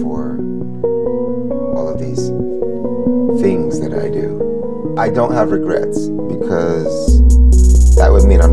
For all of these things that I do. I don't have regrets because that would mean I'm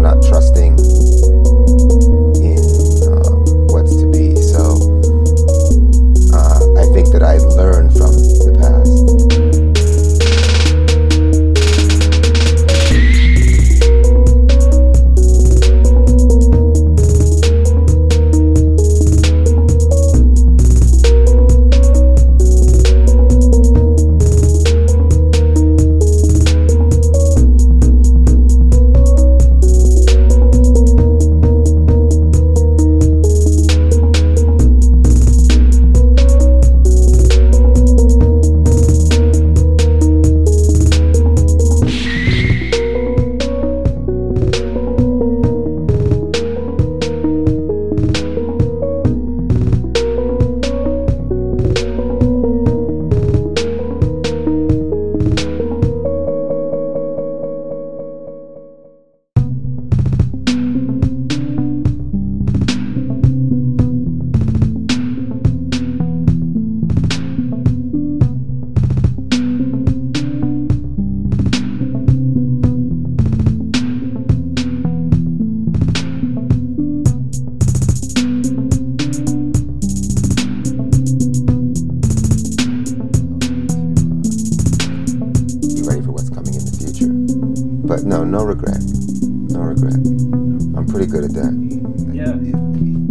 But no, no regret. No regret. I'm pretty good at that. Yeah. yeah.